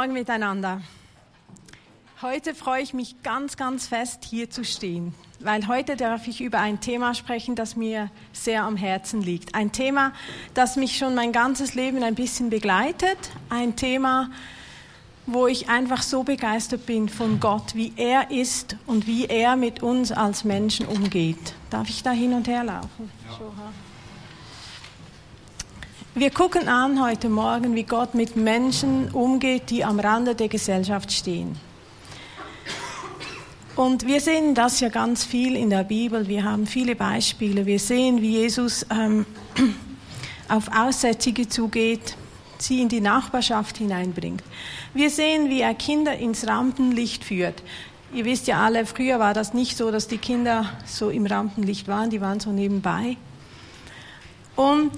Morgen miteinander. Heute freue ich mich ganz, ganz fest, hier zu stehen, weil heute darf ich über ein Thema sprechen, das mir sehr am Herzen liegt. Ein Thema, das mich schon mein ganzes Leben ein bisschen begleitet. Ein Thema, wo ich einfach so begeistert bin von Gott, wie er ist und wie er mit uns als Menschen umgeht. Darf ich da hin und her laufen? Ja. Wir gucken an heute Morgen, wie Gott mit Menschen umgeht, die am Rande der Gesellschaft stehen. Und wir sehen das ja ganz viel in der Bibel. Wir haben viele Beispiele. Wir sehen, wie Jesus ähm, auf Aussätzige zugeht, sie in die Nachbarschaft hineinbringt. Wir sehen, wie er Kinder ins Rampenlicht führt. Ihr wisst ja alle, früher war das nicht so, dass die Kinder so im Rampenlicht waren, die waren so nebenbei. Und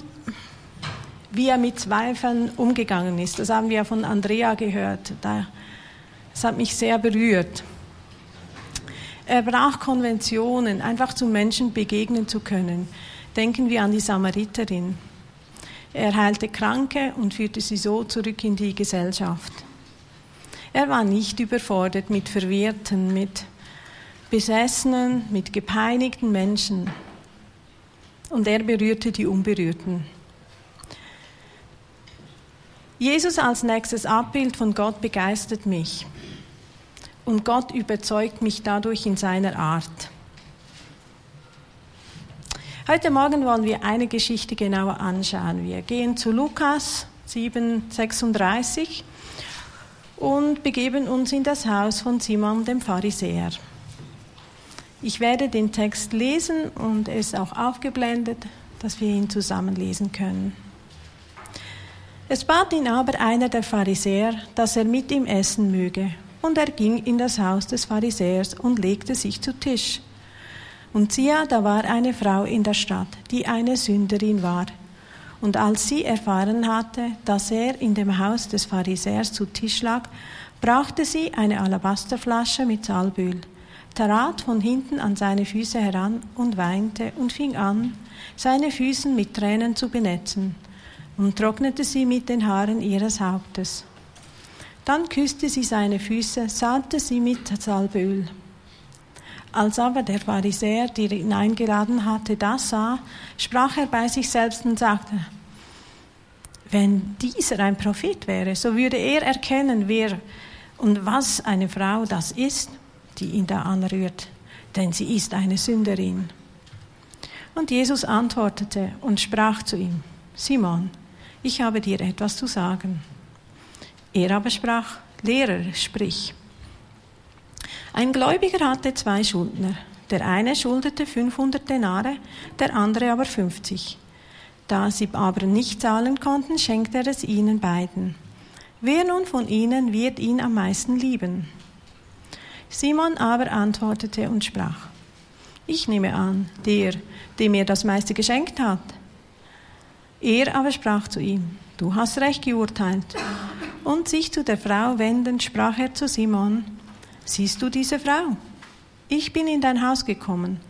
wie er mit Zweifeln umgegangen ist. Das haben wir von Andrea gehört. Das hat mich sehr berührt. Er brach Konventionen, einfach zu Menschen begegnen zu können. Denken wir an die Samariterin. Er heilte Kranke und führte sie so zurück in die Gesellschaft. Er war nicht überfordert mit Verwirrten, mit Besessenen, mit gepeinigten Menschen. Und er berührte die Unberührten. Jesus als nächstes Abbild von Gott begeistert mich. Und Gott überzeugt mich dadurch in seiner Art. Heute Morgen wollen wir eine Geschichte genauer anschauen. Wir gehen zu Lukas 7,36 und begeben uns in das Haus von Simon dem Pharisäer. Ich werde den Text lesen und ist auch aufgeblendet, dass wir ihn zusammen lesen können. Es bat ihn aber einer der Pharisäer, dass er mit ihm essen möge, und er ging in das Haus des Pharisäers und legte sich zu Tisch. Und siehe, da war eine Frau in der Stadt, die eine Sünderin war. Und als sie erfahren hatte, dass er in dem Haus des Pharisäers zu Tisch lag, brachte sie eine Alabasterflasche mit Salböl, trat von hinten an seine Füße heran und weinte und fing an, seine Füßen mit Tränen zu benetzen und trocknete sie mit den Haaren ihres Hauptes. Dann küsste sie seine Füße, salbte sie mit Salböl. Als aber der Pharisäer, der ihn eingeladen hatte, das sah, sprach er bei sich selbst und sagte, wenn dieser ein Prophet wäre, so würde er erkennen, wer und was eine Frau das ist, die ihn da anrührt, denn sie ist eine Sünderin. Und Jesus antwortete und sprach zu ihm, Simon, ich habe dir etwas zu sagen. Er aber sprach, Lehrer, sprich. Ein Gläubiger hatte zwei Schuldner. Der eine schuldete 500 Denare, der andere aber 50. Da sie aber nicht zahlen konnten, schenkte er es ihnen beiden. Wer nun von ihnen wird ihn am meisten lieben? Simon aber antwortete und sprach, ich nehme an, der, dem er das meiste geschenkt hat. Er aber sprach zu ihm, du hast recht geurteilt. Und sich zu der Frau wendend, sprach er zu Simon, siehst du diese Frau? Ich bin in dein Haus gekommen.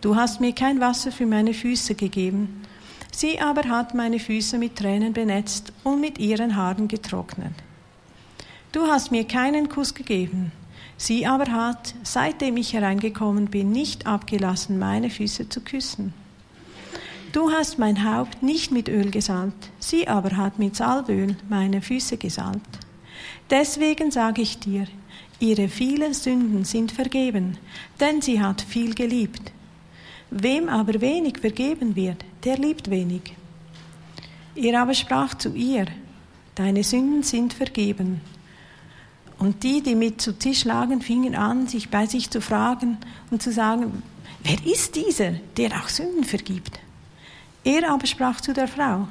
Du hast mir kein Wasser für meine Füße gegeben. Sie aber hat meine Füße mit Tränen benetzt und mit ihren Haaren getrocknet. Du hast mir keinen Kuss gegeben. Sie aber hat, seitdem ich hereingekommen bin, nicht abgelassen, meine Füße zu küssen. Du hast mein Haupt nicht mit Öl gesalbt, sie aber hat mit Salböl meine Füße gesalbt. Deswegen sage ich dir, ihre vielen Sünden sind vergeben, denn sie hat viel geliebt. Wem aber wenig vergeben wird, der liebt wenig. Er aber sprach zu ihr, deine Sünden sind vergeben. Und die, die mit zu Tisch lagen, fingen an, sich bei sich zu fragen und zu sagen, wer ist dieser, der auch Sünden vergibt? Er aber sprach zu der Frau,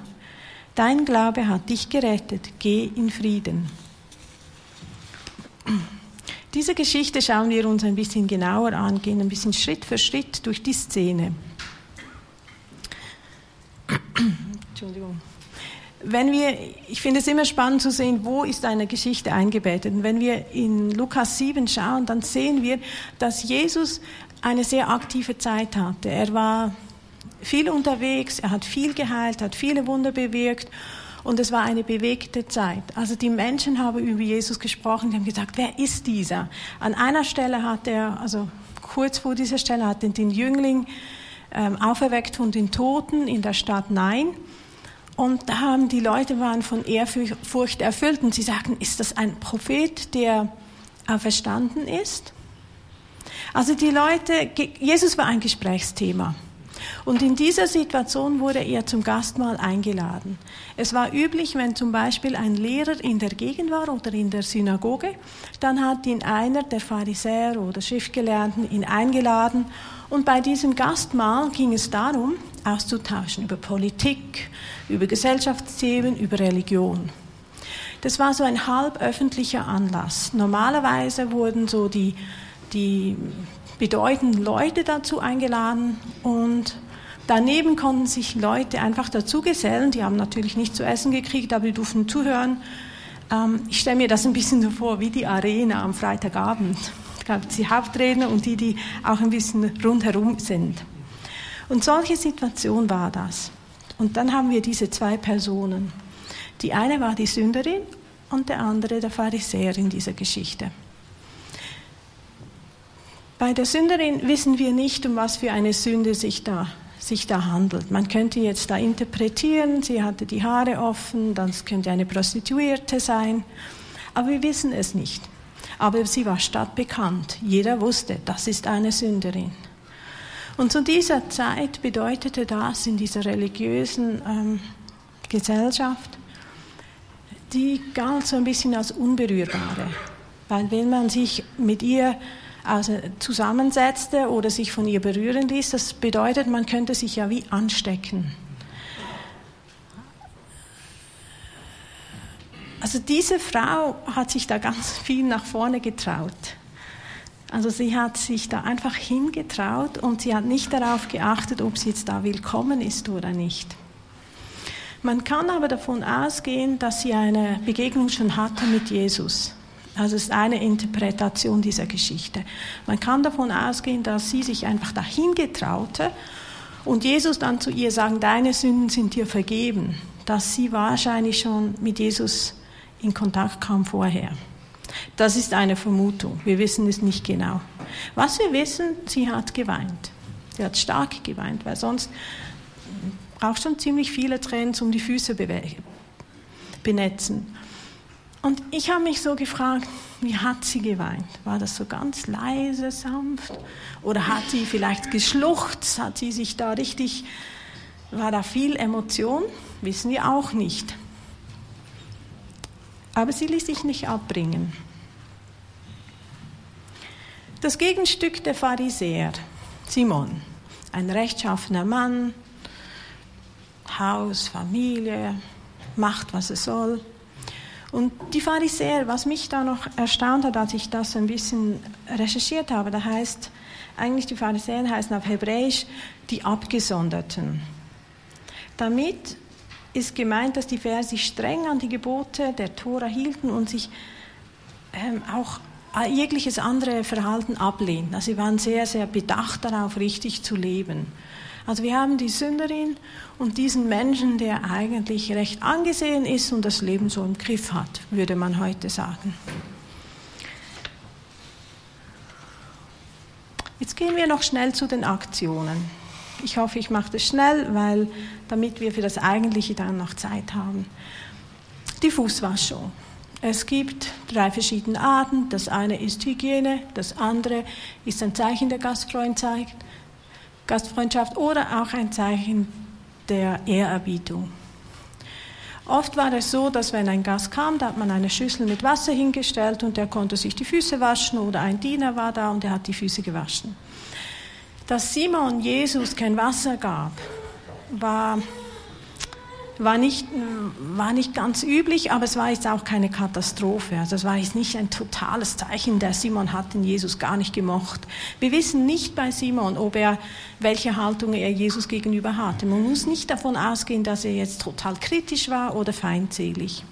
Dein Glaube hat dich gerettet, geh in Frieden. Diese Geschichte schauen wir uns ein bisschen genauer an, gehen ein bisschen Schritt für Schritt durch die Szene. Entschuldigung. Wenn wir, ich finde es immer spannend zu sehen, wo ist eine Geschichte eingebettet. Und wenn wir in Lukas 7 schauen, dann sehen wir, dass Jesus eine sehr aktive Zeit hatte. Er war viel unterwegs, er hat viel geheilt, hat viele Wunder bewirkt Und es war eine bewegte Zeit. Also die Menschen haben über Jesus gesprochen, die haben gesagt, wer ist dieser? An einer Stelle hat er, also kurz vor dieser Stelle, hat er den Jüngling ähm, auferweckt von den Toten in der Stadt Nein. Und da haben die Leute waren von Ehrfurcht erfüllt und sie sagten, ist das ein Prophet, der auferstanden ist? Also die Leute, Jesus war ein Gesprächsthema. Und in dieser Situation wurde er zum Gastmahl eingeladen. Es war üblich, wenn zum Beispiel ein Lehrer in der Gegend war oder in der Synagoge, dann hat ihn einer der Pharisäer oder Schriftgelehrten ihn eingeladen. Und bei diesem Gastmahl ging es darum, auszutauschen über Politik, über Gesellschaftsthemen, über Religion. Das war so ein halb öffentlicher Anlass. Normalerweise wurden so die, die bedeutenden Leute dazu eingeladen und daneben konnten sich Leute einfach dazu gesellen. Die haben natürlich nicht zu essen gekriegt, aber die durften zuhören. Ähm, ich stelle mir das ein bisschen so vor wie die Arena am Freitagabend. Ich glaube, die Hauptredner und die, die auch ein bisschen rundherum sind. Und solche Situation war das. Und dann haben wir diese zwei Personen. Die eine war die Sünderin und der andere der Pharisäer in dieser Geschichte. Bei der Sünderin wissen wir nicht, um was für eine Sünde sich da, sich da handelt. Man könnte jetzt da interpretieren, sie hatte die Haare offen, das könnte eine Prostituierte sein, aber wir wissen es nicht. Aber sie war stadtbekannt. Jeder wusste, das ist eine Sünderin. Und zu dieser Zeit bedeutete das in dieser religiösen ähm, Gesellschaft, die galt so ein bisschen als Unberührbare. Weil wenn man sich mit ihr also zusammensetzte oder sich von ihr berühren ließ. Das bedeutet, man könnte sich ja wie anstecken. Also diese Frau hat sich da ganz viel nach vorne getraut. Also sie hat sich da einfach hingetraut und sie hat nicht darauf geachtet, ob sie jetzt da willkommen ist oder nicht. Man kann aber davon ausgehen, dass sie eine Begegnung schon hatte mit Jesus. Es ist eine Interpretation dieser Geschichte. Man kann davon ausgehen, dass sie sich einfach dahin getraute und Jesus dann zu ihr sagen, deine Sünden sind dir vergeben, dass sie wahrscheinlich schon mit Jesus in Kontakt kam vorher. Das ist eine Vermutung. Wir wissen es nicht genau. Was wir wissen, sie hat geweint. Sie hat stark geweint, weil sonst braucht schon ziemlich viele Tränen, um die Füße benetzen. Und ich habe mich so gefragt, wie hat sie geweint? War das so ganz leise, sanft? Oder hat sie vielleicht geschluchzt? Hat sie sich da richtig, war da viel Emotion? Wissen wir auch nicht. Aber sie ließ sich nicht abbringen. Das Gegenstück der Pharisäer, Simon, ein rechtschaffener Mann, Haus, Familie, macht, was er soll. Und die Pharisäer, was mich da noch erstaunt hat, als ich das ein bisschen recherchiert habe, da heißt, eigentlich die Pharisäer heißen auf Hebräisch die Abgesonderten. Damit ist gemeint, dass die Pharisäer sich streng an die Gebote der Tora hielten und sich ähm, auch jegliches andere Verhalten ablehnten. Also sie waren sehr, sehr bedacht darauf, richtig zu leben. Also wir haben die Sünderin und diesen Menschen, der eigentlich recht angesehen ist und das Leben so im Griff hat, würde man heute sagen. Jetzt gehen wir noch schnell zu den Aktionen. Ich hoffe, ich mache das schnell, weil damit wir für das Eigentliche dann noch Zeit haben. Die Fußwaschung. Es gibt drei verschiedene Arten. Das eine ist Hygiene, das andere ist ein Zeichen der Gastfreundschaft Gastfreundschaft oder auch ein Zeichen der Ehrerbietung. Oft war es so, dass wenn ein Gast kam, da hat man eine Schüssel mit Wasser hingestellt und der konnte sich die Füße waschen oder ein Diener war da und er hat die Füße gewaschen. Dass Simon Jesus kein Wasser gab, war war nicht, war nicht ganz üblich, aber es war jetzt auch keine Katastrophe. Also es war jetzt nicht ein totales Zeichen, der Simon hat den Jesus gar nicht gemocht. Wir wissen nicht bei Simon, ob er, welche Haltung er Jesus gegenüber hatte. Man muss nicht davon ausgehen, dass er jetzt total kritisch war oder feindselig.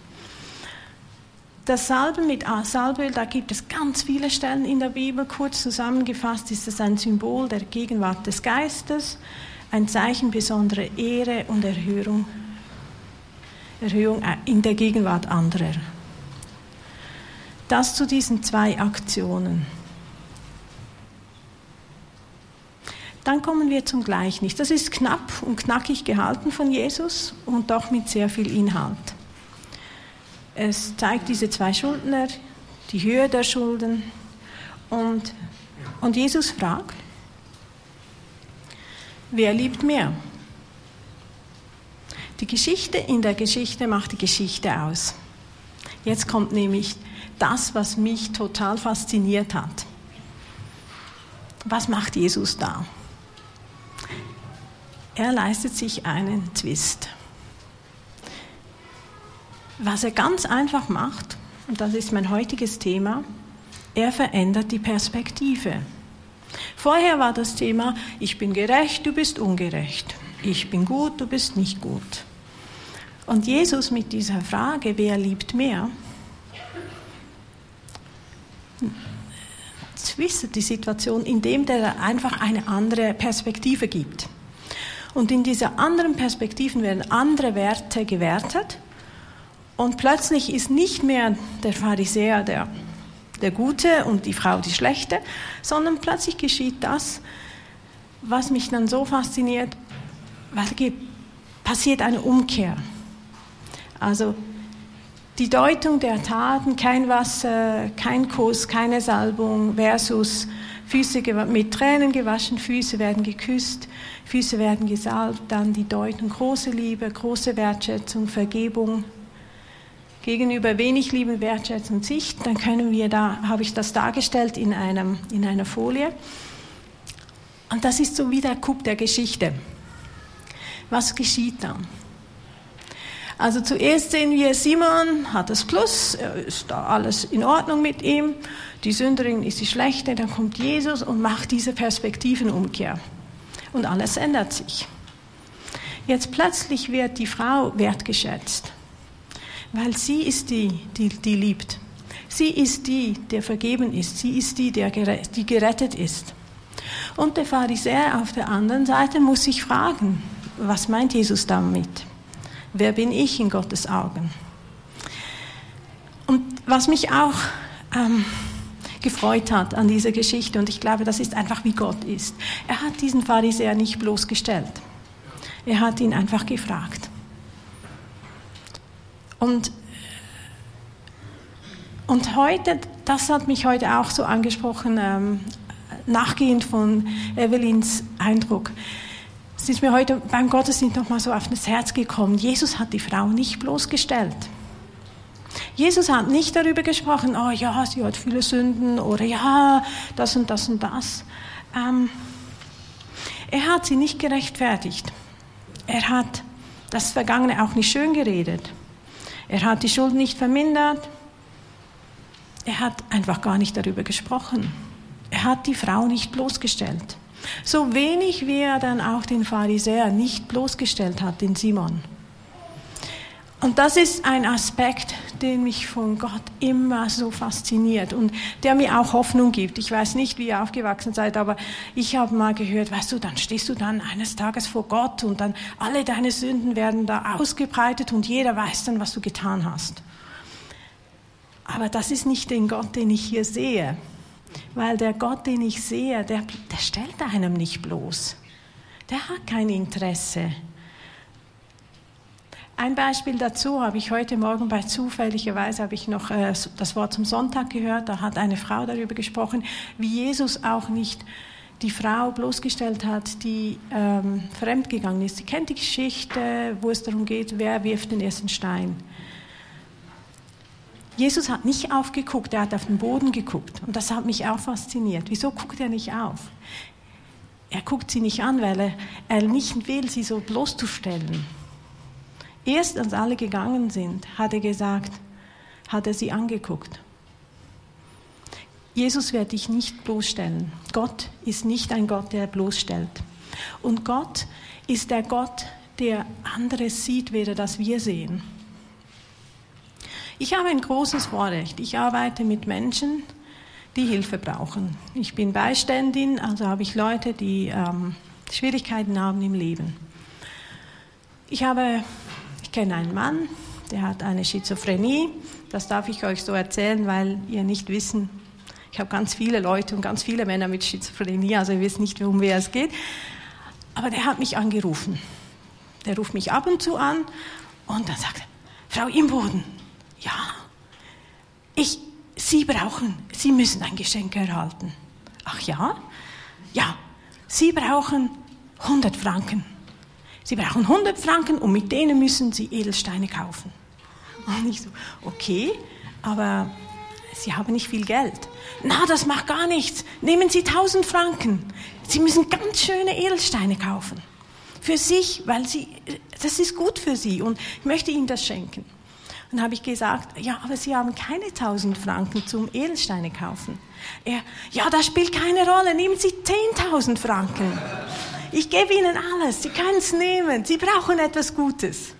Das Salben mit Salböl, da gibt es ganz viele Stellen in der Bibel. Kurz zusammengefasst ist es ein Symbol der Gegenwart des Geistes, ein Zeichen besonderer Ehre und Erhörung Erhöhung in der Gegenwart anderer. Das zu diesen zwei Aktionen. Dann kommen wir zum Gleichnis. Das ist knapp und knackig gehalten von Jesus und doch mit sehr viel Inhalt. Es zeigt diese zwei Schuldner, die Höhe der Schulden und, und Jesus fragt, wer liebt mehr? Die Geschichte in der Geschichte macht die Geschichte aus. Jetzt kommt nämlich das, was mich total fasziniert hat. Was macht Jesus da? Er leistet sich einen Zwist. Was er ganz einfach macht, und das ist mein heutiges Thema, er verändert die Perspektive. Vorher war das Thema, ich bin gerecht, du bist ungerecht. Ich bin gut, du bist nicht gut. Und Jesus mit dieser Frage, wer liebt mehr, zwistet die Situation, indem er einfach eine andere Perspektive gibt. Und in dieser anderen Perspektiven werden andere Werte gewertet. Und plötzlich ist nicht mehr der Pharisäer der, der Gute und die Frau die Schlechte, sondern plötzlich geschieht das, was mich dann so fasziniert, weil passiert eine Umkehr. Also die Deutung der Taten, kein Wasser, kein Kuss, keine Salbung versus Füße mit Tränen gewaschen, Füße werden geküsst, Füße werden gesalbt, dann die Deutung große Liebe, große Wertschätzung, Vergebung. Gegenüber wenig Liebe, Wertschätzung, Sicht, dann können wir da, habe ich das dargestellt in, einem, in einer Folie. Und das ist so wie der Coup der Geschichte. Was geschieht dann? Also zuerst sehen wir, Simon hat das Plus, ist da alles in Ordnung mit ihm, die Sünderin ist die Schlechte, dann kommt Jesus und macht diese Perspektivenumkehr. Und alles ändert sich. Jetzt plötzlich wird die Frau wertgeschätzt, weil sie ist die, die, die liebt. Sie ist die, der vergeben ist. Sie ist die, der, die gerettet ist. Und der Pharisäer auf der anderen Seite muss sich fragen, was meint Jesus damit? Wer bin ich in Gottes Augen? Und was mich auch ähm, gefreut hat an dieser Geschichte, und ich glaube, das ist einfach wie Gott ist, er hat diesen Pharisäer nicht bloßgestellt. Er hat ihn einfach gefragt. Und, und heute, das hat mich heute auch so angesprochen, ähm, nachgehend von Evelyns Eindruck. Es ist mir heute beim Gottesdienst nochmal so auf das Herz gekommen. Jesus hat die Frau nicht bloßgestellt. Jesus hat nicht darüber gesprochen, oh ja, sie hat viele Sünden oder ja, das und das und das. Ähm, er hat sie nicht gerechtfertigt. Er hat das Vergangene auch nicht schön geredet. Er hat die Schuld nicht vermindert. Er hat einfach gar nicht darüber gesprochen. Er hat die Frau nicht bloßgestellt. So wenig wie er dann auch den Pharisäer nicht bloßgestellt hat, den Simon. Und das ist ein Aspekt, den mich von Gott immer so fasziniert und der mir auch Hoffnung gibt. Ich weiß nicht, wie ihr aufgewachsen seid, aber ich habe mal gehört, weißt du, dann stehst du dann eines Tages vor Gott und dann alle deine Sünden werden da ausgebreitet und jeder weiß dann, was du getan hast. Aber das ist nicht den Gott, den ich hier sehe. Weil der Gott, den ich sehe, der, der stellt einem nicht bloß. Der hat kein Interesse. Ein Beispiel dazu habe ich heute Morgen bei zufälligerweise habe ich noch äh, das Wort zum Sonntag gehört. Da hat eine Frau darüber gesprochen, wie Jesus auch nicht die Frau bloßgestellt hat, die ähm, fremdgegangen ist. Sie kennt die Geschichte, wo es darum geht, wer wirft den ersten Stein. Jesus hat nicht aufgeguckt, er hat auf den Boden geguckt. Und das hat mich auch fasziniert. Wieso guckt er nicht auf? Er guckt sie nicht an, weil er, nicht will, sie so bloßzustellen. Erst als alle gegangen sind, hat er gesagt, hat er sie angeguckt. Jesus wird dich nicht bloßstellen. Gott ist nicht ein Gott, der bloßstellt. Und Gott ist der Gott, der anderes sieht, weder das wir sehen. Ich habe ein großes Vorrecht. Ich arbeite mit Menschen, die Hilfe brauchen. Ich bin Beiständin, also habe ich Leute, die ähm, Schwierigkeiten haben im Leben. Ich habe, ich kenne einen Mann, der hat eine Schizophrenie. Das darf ich euch so erzählen, weil ihr nicht wissen, ich habe ganz viele Leute und ganz viele Männer mit Schizophrenie, also ihr wisst nicht, um wer es geht. Aber der hat mich angerufen. Der ruft mich ab und zu an und dann sagt er, Frau Imboden, ja, ich, Sie brauchen, Sie müssen ein Geschenk erhalten. Ach ja? Ja, Sie brauchen 100 Franken. Sie brauchen 100 Franken und mit denen müssen Sie Edelsteine kaufen. Und ich so, okay, aber Sie haben nicht viel Geld. Na, das macht gar nichts. Nehmen Sie 1000 Franken. Sie müssen ganz schöne Edelsteine kaufen. Für sich, weil Sie, das ist gut für Sie und ich möchte Ihnen das schenken. Dann habe ich gesagt, ja, aber Sie haben keine 1000 Franken zum Edelsteine kaufen. Er, ja, das spielt keine Rolle, nehmen Sie 10.000 Franken. Ich gebe Ihnen alles, Sie können es nehmen, Sie brauchen etwas Gutes.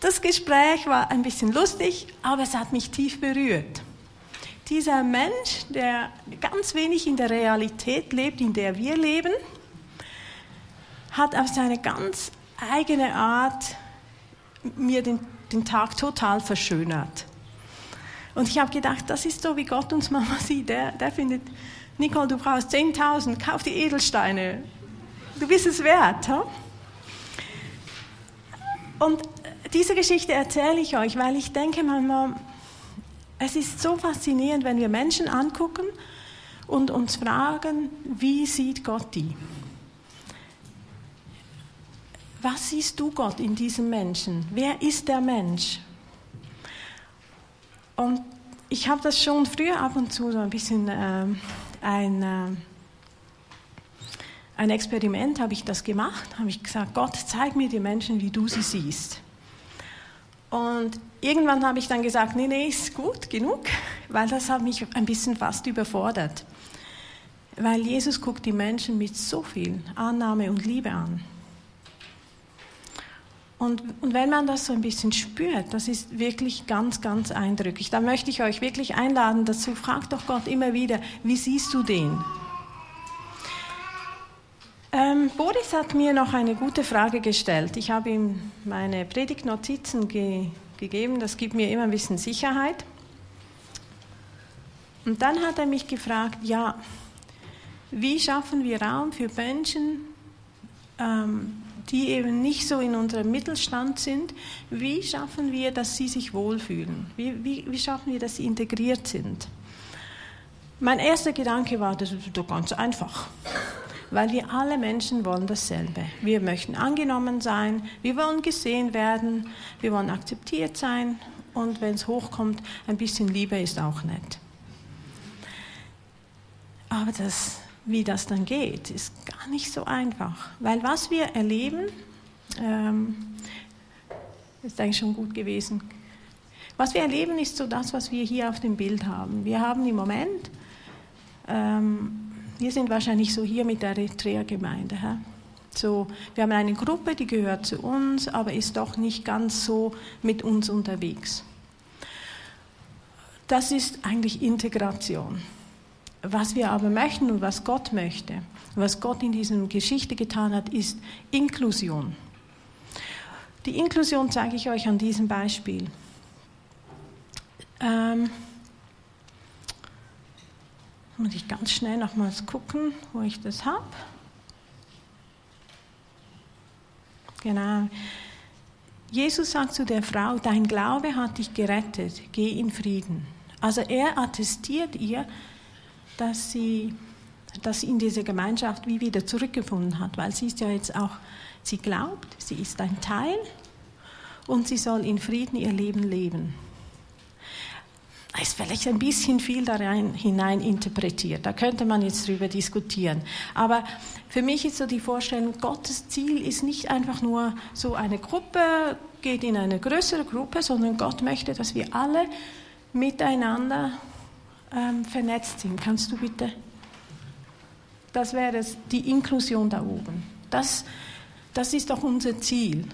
Das Gespräch war ein bisschen lustig, aber es hat mich tief berührt. Dieser Mensch, der ganz wenig in der Realität lebt, in der wir leben, hat auf seine ganz eigene Art mir den, den Tag total verschönert. Und ich habe gedacht, das ist so, wie Gott uns Mama sieht. Der, der findet, Nicole, du brauchst 10.000, kauf die Edelsteine. Du bist es wert. Huh? Und diese Geschichte erzähle ich euch, weil ich denke manchmal, es ist so faszinierend, wenn wir Menschen angucken und uns fragen, wie sieht Gott die? Was siehst du Gott in diesem Menschen? Wer ist der Mensch? Und ich habe das schon früher ab und zu so ein bisschen äh, ein, äh, ein Experiment habe ich das gemacht, habe ich gesagt, Gott, zeig mir die Menschen, wie du sie siehst. Und irgendwann habe ich dann gesagt, nee, nee, ist gut, genug, weil das hat mich ein bisschen fast überfordert. Weil Jesus guckt die Menschen mit so viel Annahme und Liebe an. Und, und wenn man das so ein bisschen spürt, das ist wirklich ganz, ganz eindrücklich. Da möchte ich euch wirklich einladen dazu, fragt doch Gott immer wieder, wie siehst du den? Ähm, Boris hat mir noch eine gute Frage gestellt. Ich habe ihm meine Predigtnotizen ge gegeben, das gibt mir immer ein bisschen Sicherheit. Und dann hat er mich gefragt, ja, wie schaffen wir Raum für Menschen, ähm, die eben nicht so in unserem Mittelstand sind, wie schaffen wir, dass sie sich wohlfühlen? Wie, wie, wie schaffen wir, dass sie integriert sind? Mein erster Gedanke war, das ist doch ganz einfach weil wir alle Menschen wollen dasselbe. Wir möchten angenommen sein, wir wollen gesehen werden, wir wollen akzeptiert sein und wenn es hochkommt, ein bisschen Liebe ist auch nett. Aber das, wie das dann geht, ist gar nicht so einfach, weil was wir erleben, ähm, ist eigentlich schon gut gewesen. Was wir erleben, ist so das, was wir hier auf dem Bild haben. Wir haben im Moment ähm, wir sind wahrscheinlich so hier mit der Eritrea-Gemeinde. So, wir haben eine Gruppe, die gehört zu uns, aber ist doch nicht ganz so mit uns unterwegs. Das ist eigentlich Integration. Was wir aber möchten und was Gott möchte, was Gott in dieser Geschichte getan hat, ist Inklusion. Die Inklusion zeige ich euch an diesem Beispiel. Ähm, muss ich ganz schnell nochmals gucken, wo ich das habe. Genau. Jesus sagt zu der Frau, dein Glaube hat dich gerettet, geh in Frieden. Also er attestiert ihr, dass sie, dass sie in diese Gemeinschaft wie wieder zurückgefunden hat, weil sie ist ja jetzt auch, sie glaubt, sie ist ein Teil und sie soll in Frieden ihr Leben leben ist vielleicht ein bisschen viel da hinein interpretiert. Da könnte man jetzt drüber diskutieren. Aber für mich ist so die Vorstellung, Gottes Ziel ist nicht einfach nur so eine Gruppe geht in eine größere Gruppe, sondern Gott möchte, dass wir alle miteinander ähm, vernetzt sind. Kannst du bitte? Das wäre die Inklusion da oben. Das, das ist doch unser Ziel.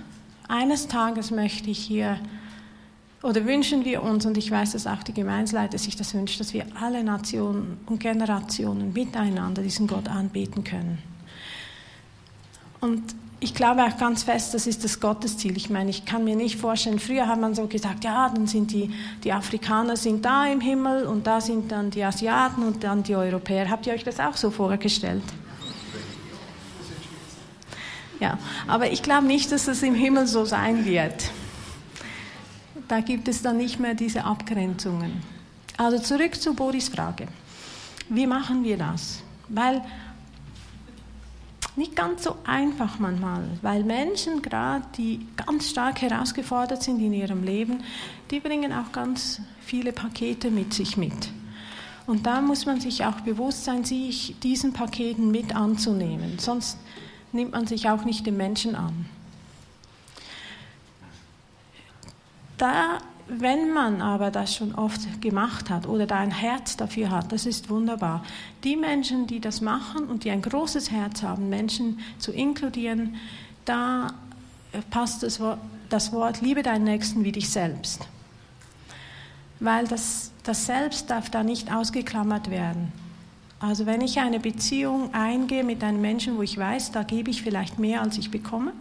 Eines Tages möchte ich hier oder wünschen wir uns, und ich weiß, dass auch die Gemeinsleiter sich das wünschen, dass wir alle Nationen und Generationen miteinander diesen Gott anbeten können. Und ich glaube auch ganz fest, das ist das Gottesziel. Ich meine, ich kann mir nicht vorstellen, früher hat man so gesagt, ja, dann sind die, die Afrikaner sind da im Himmel und da sind dann die Asiaten und dann die Europäer. Habt ihr euch das auch so vorgestellt? Ja, aber ich glaube nicht, dass es im Himmel so sein wird. Da gibt es dann nicht mehr diese Abgrenzungen. Also zurück zu Boris Frage. Wie machen wir das? Weil nicht ganz so einfach manchmal, weil Menschen gerade, die ganz stark herausgefordert sind in ihrem Leben, die bringen auch ganz viele Pakete mit sich mit. Und da muss man sich auch bewusst sein, sich diesen Paketen mit anzunehmen, sonst nimmt man sich auch nicht den Menschen an. Da wenn man aber das schon oft gemacht hat oder da ein Herz dafür hat, das ist wunderbar. Die Menschen, die das machen und die ein großes Herz haben, Menschen zu inkludieren, da passt das Wort, das Wort liebe deinen Nächsten wie dich selbst. Weil das, das Selbst darf da nicht ausgeklammert werden. Also wenn ich eine Beziehung eingehe mit einem Menschen, wo ich weiß, da gebe ich vielleicht mehr, als ich bekomme,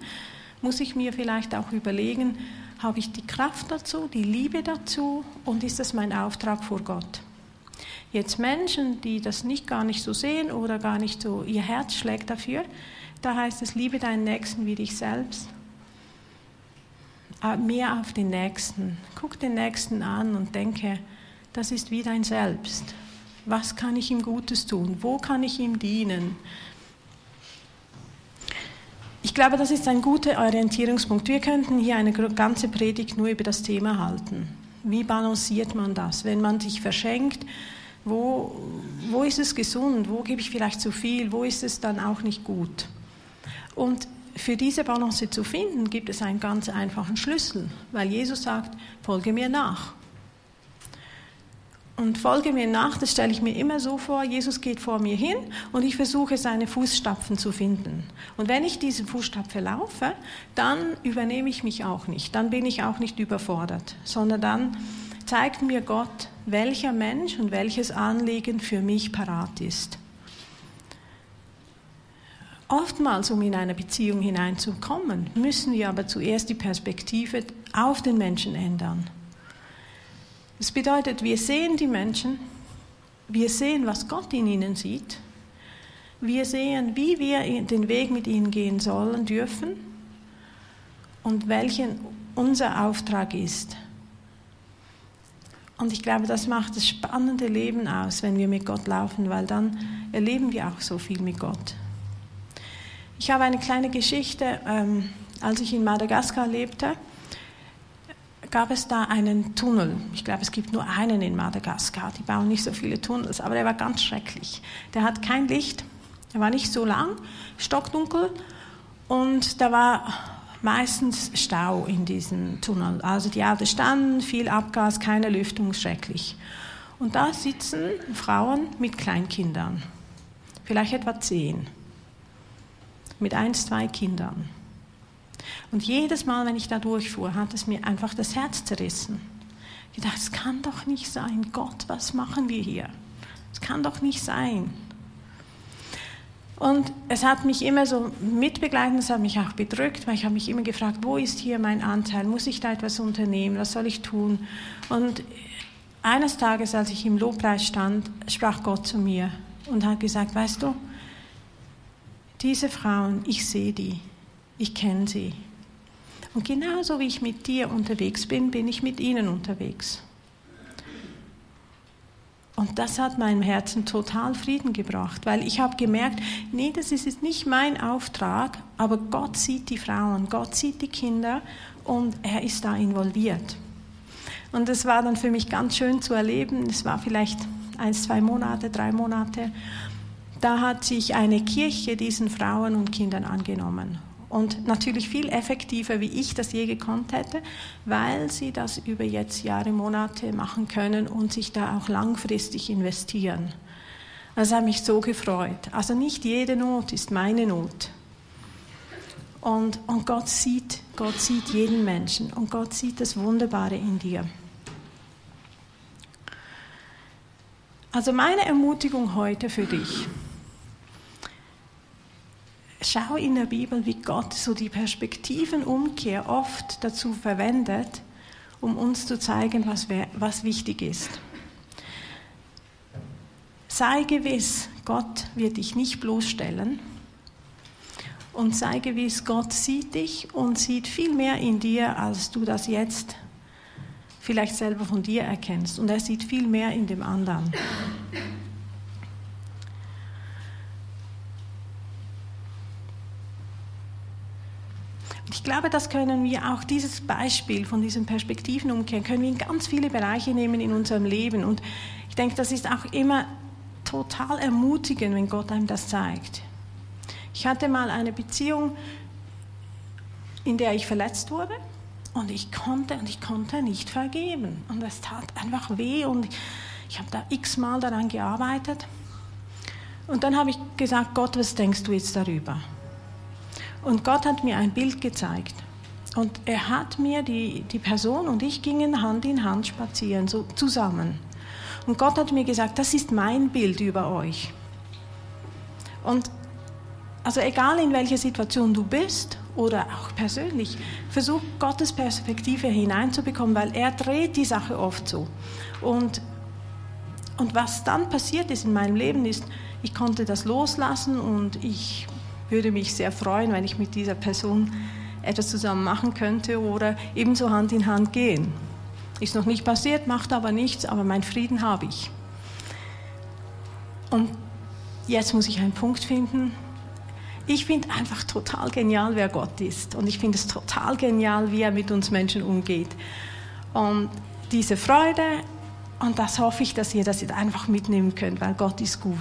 muss ich mir vielleicht auch überlegen, habe ich die Kraft dazu, die Liebe dazu und ist das mein Auftrag vor Gott? Jetzt Menschen, die das nicht gar nicht so sehen oder gar nicht so ihr Herz schlägt dafür, da heißt es, liebe deinen Nächsten wie dich selbst. Ah, mehr auf den Nächsten. Guck den Nächsten an und denke, das ist wie dein Selbst. Was kann ich ihm Gutes tun? Wo kann ich ihm dienen? Ich glaube, das ist ein guter Orientierungspunkt. Wir könnten hier eine ganze Predigt nur über das Thema halten. Wie balanciert man das? Wenn man sich verschenkt, wo, wo ist es gesund? Wo gebe ich vielleicht zu viel? Wo ist es dann auch nicht gut? Und für diese Balance zu finden, gibt es einen ganz einfachen Schlüssel, weil Jesus sagt, folge mir nach und folge mir nach, das stelle ich mir immer so vor, Jesus geht vor mir hin und ich versuche seine Fußstapfen zu finden. Und wenn ich diese Fußstapfen laufe, dann übernehme ich mich auch nicht, dann bin ich auch nicht überfordert, sondern dann zeigt mir Gott, welcher Mensch und welches Anliegen für mich parat ist. Oftmals, um in eine Beziehung hineinzukommen, müssen wir aber zuerst die Perspektive auf den Menschen ändern. Das bedeutet, wir sehen die Menschen, wir sehen, was Gott in ihnen sieht, wir sehen, wie wir den Weg mit ihnen gehen sollen, dürfen und welchen unser Auftrag ist. Und ich glaube, das macht das spannende Leben aus, wenn wir mit Gott laufen, weil dann erleben wir auch so viel mit Gott. Ich habe eine kleine Geschichte, ähm, als ich in Madagaskar lebte gab es da einen Tunnel. Ich glaube, es gibt nur einen in Madagaskar. Die bauen nicht so viele Tunnels, aber der war ganz schrecklich. Der hat kein Licht, er war nicht so lang, stockdunkel und da war meistens Stau in diesem Tunnel. Also die Autos standen, viel Abgas, keine Lüftung, schrecklich. Und da sitzen Frauen mit Kleinkindern, vielleicht etwa zehn, mit eins, zwei Kindern. Und jedes Mal, wenn ich da durchfuhr, hat es mir einfach das Herz zerrissen. Ich dachte, es kann doch nicht sein. Gott, was machen wir hier? Es kann doch nicht sein. Und es hat mich immer so mitbegleitet, es hat mich auch bedrückt, weil ich habe mich immer gefragt, wo ist hier mein Anteil? Muss ich da etwas unternehmen? Was soll ich tun? Und eines Tages, als ich im Lobpreis stand, sprach Gott zu mir und hat gesagt, weißt du, diese Frauen, ich sehe die, ich kenne sie. Und genauso wie ich mit dir unterwegs bin, bin ich mit ihnen unterwegs. Und das hat meinem Herzen total Frieden gebracht, weil ich habe gemerkt, nee, das ist nicht mein Auftrag, aber Gott sieht die Frauen, Gott sieht die Kinder und er ist da involviert. Und es war dann für mich ganz schön zu erleben. Es war vielleicht ein, zwei Monate, drei Monate. Da hat sich eine Kirche diesen Frauen und Kindern angenommen und natürlich viel effektiver, wie ich das je gekonnt hätte, weil sie das über jetzt Jahre, Monate machen können und sich da auch langfristig investieren. Das hat mich so gefreut. Also nicht jede Not ist meine Not. Und, und Gott sieht, Gott sieht jeden Menschen und Gott sieht das Wunderbare in dir. Also meine Ermutigung heute für dich schau in der Bibel, wie Gott so die Perspektivenumkehr oft dazu verwendet, um uns zu zeigen, was, was wichtig ist. Sei gewiss, Gott wird dich nicht bloßstellen. Und sei gewiss, Gott sieht dich und sieht viel mehr in dir, als du das jetzt vielleicht selber von dir erkennst. Und er sieht viel mehr in dem anderen. Ich glaube, das können wir auch, dieses Beispiel von diesen Perspektiven umkehren, können wir in ganz viele Bereiche nehmen in unserem Leben. Und ich denke, das ist auch immer total ermutigend, wenn Gott einem das zeigt. Ich hatte mal eine Beziehung, in der ich verletzt wurde und ich konnte und ich konnte nicht vergeben. Und es tat einfach weh und ich habe da x-mal daran gearbeitet. Und dann habe ich gesagt, Gott, was denkst du jetzt darüber? Und Gott hat mir ein Bild gezeigt. Und er hat mir, die, die Person und ich gingen Hand in Hand spazieren, so zusammen. Und Gott hat mir gesagt, das ist mein Bild über euch. Und also egal in welcher Situation du bist oder auch persönlich, versuch Gottes Perspektive hineinzubekommen, weil er dreht die Sache oft so. Und, und was dann passiert ist in meinem Leben ist, ich konnte das loslassen und ich würde mich sehr freuen, wenn ich mit dieser Person etwas zusammen machen könnte oder ebenso Hand in Hand gehen. Ist noch nicht passiert, macht aber nichts, aber meinen Frieden habe ich. Und jetzt muss ich einen Punkt finden. Ich finde einfach total genial, wer Gott ist. Und ich finde es total genial, wie er mit uns Menschen umgeht. Und diese Freude, und das hoffe ich, dass ihr das jetzt einfach mitnehmen könnt, weil Gott ist gut.